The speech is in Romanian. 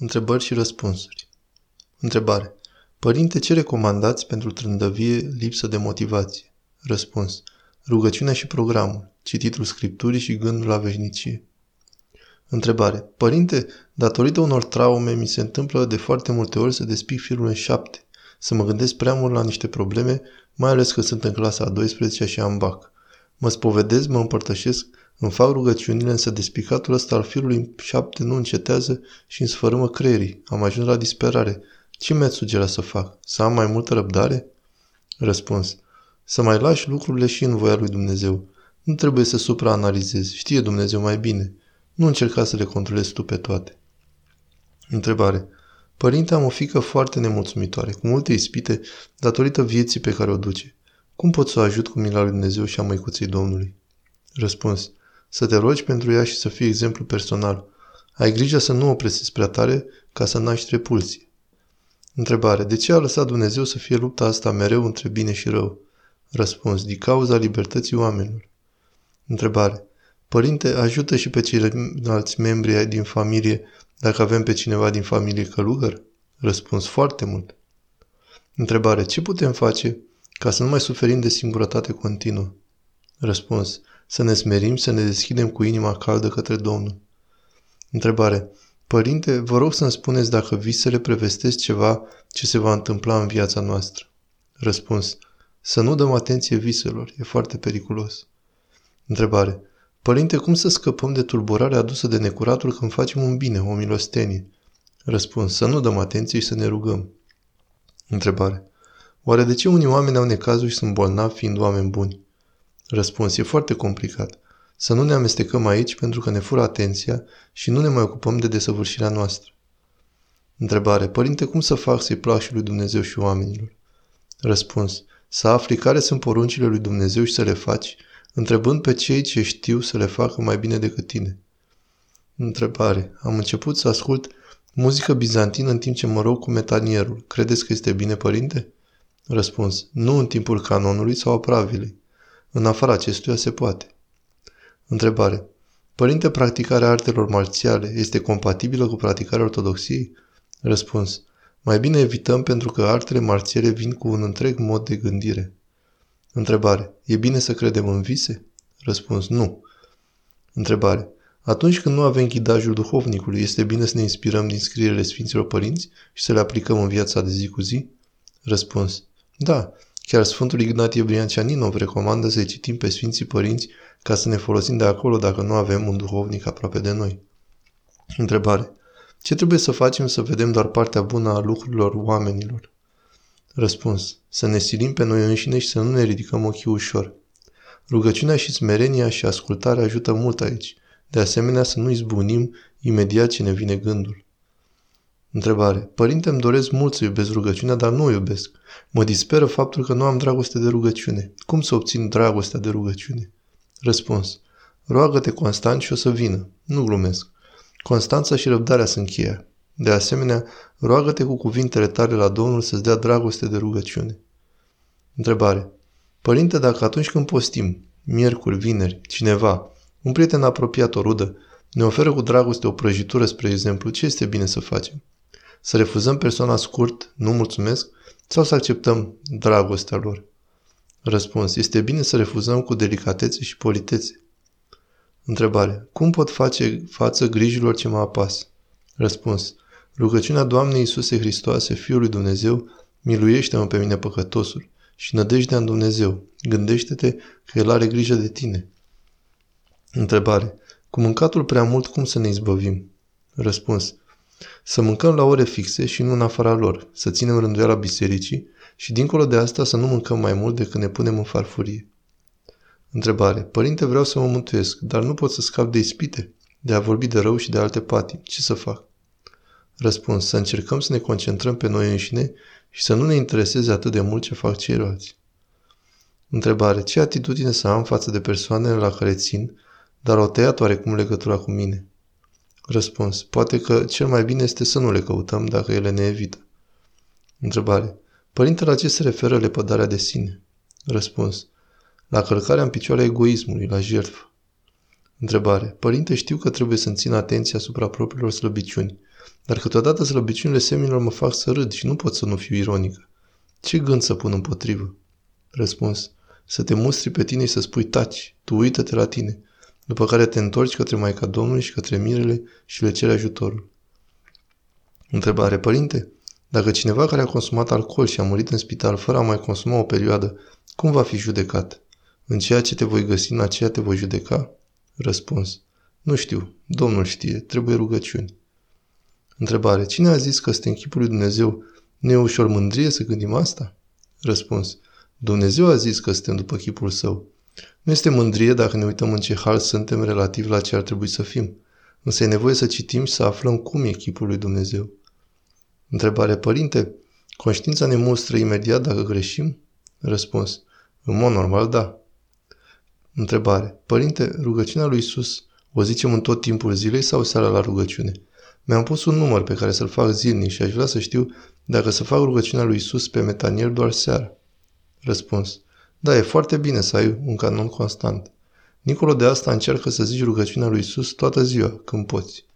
Întrebări și răspunsuri. Întrebare. Părinte, ce recomandați pentru trândăvie lipsă de motivație? Răspuns. Rugăciunea și programul, cititul Scripturii și gândul la veșnicie. Întrebare. Părinte, datorită unor traume, mi se întâmplă de foarte multe ori să despic firul în șapte, să mă gândesc prea mult la niște probleme, mai ales că sunt în clasa a 12 și am bac. Mă spovedez, mă împărtășesc, îmi fac rugăciunile, însă despicatul ăsta al firului în șapte nu încetează și îmi sfărâmă creierii. Am ajuns la disperare. Ce mi-ați sugera să fac? Să am mai multă răbdare? Răspuns. Să mai lași lucrurile și în voia lui Dumnezeu. Nu trebuie să supraanalizezi. Știe Dumnezeu mai bine. Nu încerca să le controlezi tu pe toate. Întrebare. Părinte, am o fică foarte nemulțumitoare, cu multe ispite, datorită vieții pe care o duce. Cum pot să o ajut cu mila lui Dumnezeu și a măicuței Domnului? Răspuns. Să te rogi pentru ea și să fii exemplu personal. Ai grijă să nu o presezi prea tare ca să naști repulsie. Întrebare. De ce a lăsat Dumnezeu să fie lupta asta mereu între bine și rău? Răspuns. Din cauza libertății oamenilor. Întrebare. Părinte, ajută și pe ceilalți membri din familie dacă avem pe cineva din familie călugăr? Răspuns. Foarte mult. Întrebare. Ce putem face ca să nu mai suferim de singurătate continuă? Răspuns. Să ne smerim, să ne deschidem cu inima caldă către Domnul. Întrebare. Părinte, vă rog să-mi spuneți dacă visele prevestesc ceva ce se va întâmpla în viața noastră. Răspuns. Să nu dăm atenție viselor, e foarte periculos. Întrebare. Părinte, cum să scăpăm de tulburarea adusă de necuratul când facem un bine, o milostenie? Răspuns. Să nu dăm atenție și să ne rugăm. Întrebare. Oare de ce unii oameni au necazuri și sunt bolnavi fiind oameni buni? Răspuns. E foarte complicat. Să nu ne amestecăm aici pentru că ne fură atenția și nu ne mai ocupăm de desăvârșirea noastră. Întrebare. Părinte, cum să fac să-i plac și lui Dumnezeu și oamenilor? Răspuns. Să afli care sunt poruncile lui Dumnezeu și să le faci, întrebând pe cei ce știu să le facă mai bine decât tine. Întrebare. Am început să ascult muzică bizantină în timp ce mă rog cu metanierul. Credeți că este bine, părinte? Răspuns. Nu în timpul canonului sau a pravilei. În afara acestuia se poate. Întrebare. Părinte, practicarea artelor marțiale este compatibilă cu practicarea ortodoxiei? Răspuns. Mai bine evităm pentru că artele marțiale vin cu un întreg mod de gândire. Întrebare. E bine să credem în vise? Răspuns. Nu. Întrebare. Atunci când nu avem ghidajul duhovnicului, este bine să ne inspirăm din scrierile Sfinților Părinți și să le aplicăm în viața de zi cu zi? Răspuns. Da, Chiar Sfântul Ignatie Briancianinov recomandă să-i citim pe Sfinții Părinți ca să ne folosim de acolo dacă nu avem un duhovnic aproape de noi. Întrebare. Ce trebuie să facem să vedem doar partea bună a lucrurilor oamenilor? Răspuns. Să ne silim pe noi înșine și să nu ne ridicăm ochii ușor. Rugăciunea și smerenia și ascultarea ajută mult aici. De asemenea, să nu izbunim imediat ce ne vine gândul. Întrebare. Părinte, îmi doresc mult să iubesc rugăciunea, dar nu o iubesc. Mă disperă faptul că nu am dragoste de rugăciune. Cum să obțin dragostea de rugăciune? Răspuns. Roagă-te constant și o să vină. Nu glumesc. Constanța și răbdarea sunt cheia. De asemenea, roagă-te cu cuvintele tale la Domnul să-ți dea dragoste de rugăciune. Întrebare. Părinte, dacă atunci când postim, miercuri, vineri, cineva, un prieten apropiat, o rudă, ne oferă cu dragoste o prăjitură, spre exemplu, ce este bine să facem? Să refuzăm persoana scurt, nu mulțumesc, sau să acceptăm dragostea lor? Răspuns. Este bine să refuzăm cu delicatețe și politețe. Întrebare. Cum pot face față grijilor ce mă apasă? Răspuns. Rugăciunea Doamnei Iisuse Hristoase, Fiul lui Dumnezeu, miluiește-mă pe mine păcătosul și nădejdea în Dumnezeu. Gândește-te că El are grijă de tine. Întrebare. Cu mâncatul prea mult, cum să ne izbăvim? Răspuns. Să mâncăm la ore fixe și nu în afara lor, să ținem rânduiala bisericii și dincolo de asta să nu mâncăm mai mult decât ne punem în farfurie. Întrebare. Părinte, vreau să mă mântuiesc, dar nu pot să scap de ispite, de a vorbi de rău și de alte patimi. Ce să fac? Răspuns. Să încercăm să ne concentrăm pe noi înșine și să nu ne intereseze atât de mult ce fac ceilalți. Întrebare. Ce atitudine să am față de persoanele la care țin, dar au tăiat oarecum legătura cu mine? Răspuns. Poate că cel mai bine este să nu le căutăm dacă ele ne evită. Întrebare. Părinte, la ce se referă lepădarea de sine? Răspuns. La călcarea în picioare egoismului, la jertfă. Întrebare. Părinte, știu că trebuie să-mi țin atenția asupra propriilor slăbiciuni, dar câteodată slăbiciunile seminilor mă fac să râd și nu pot să nu fiu ironică. Ce gând să pun împotrivă? Răspuns. Să te mustri pe tine și să spui taci, tu uită-te la tine, după care te întorci către Maica Domnului și către mirele și le cere ajutorul. Întrebare, părinte, dacă cineva care a consumat alcool și a murit în spital fără a mai consuma o perioadă, cum va fi judecat? În ceea ce te voi găsi, în aceea te voi judeca? Răspuns. Nu știu. Domnul știe. Trebuie rugăciuni. Întrebare. Cine a zis că suntem chipul lui Dumnezeu? Nu e ușor mândrie să gândim asta? Răspuns. Dumnezeu a zis că suntem după chipul său. Nu este mândrie dacă ne uităm în ce hal suntem relativ la ce ar trebui să fim. Însă e nevoie să citim și să aflăm cum e chipul lui Dumnezeu. Întrebare. Părinte, conștiința ne mustră imediat dacă greșim? Răspuns. În mod normal, da. Întrebare. Părinte, rugăciunea lui Isus o zicem în tot timpul zilei sau seara la rugăciune? Mi-am pus un număr pe care să-l fac zilnic și aș vrea să știu dacă să fac rugăciunea lui Isus pe metaniel doar seara. Răspuns. Da, e foarte bine să ai un canon constant. Nicolo de asta încearcă să zici rugăciunea lui Isus toată ziua, când poți.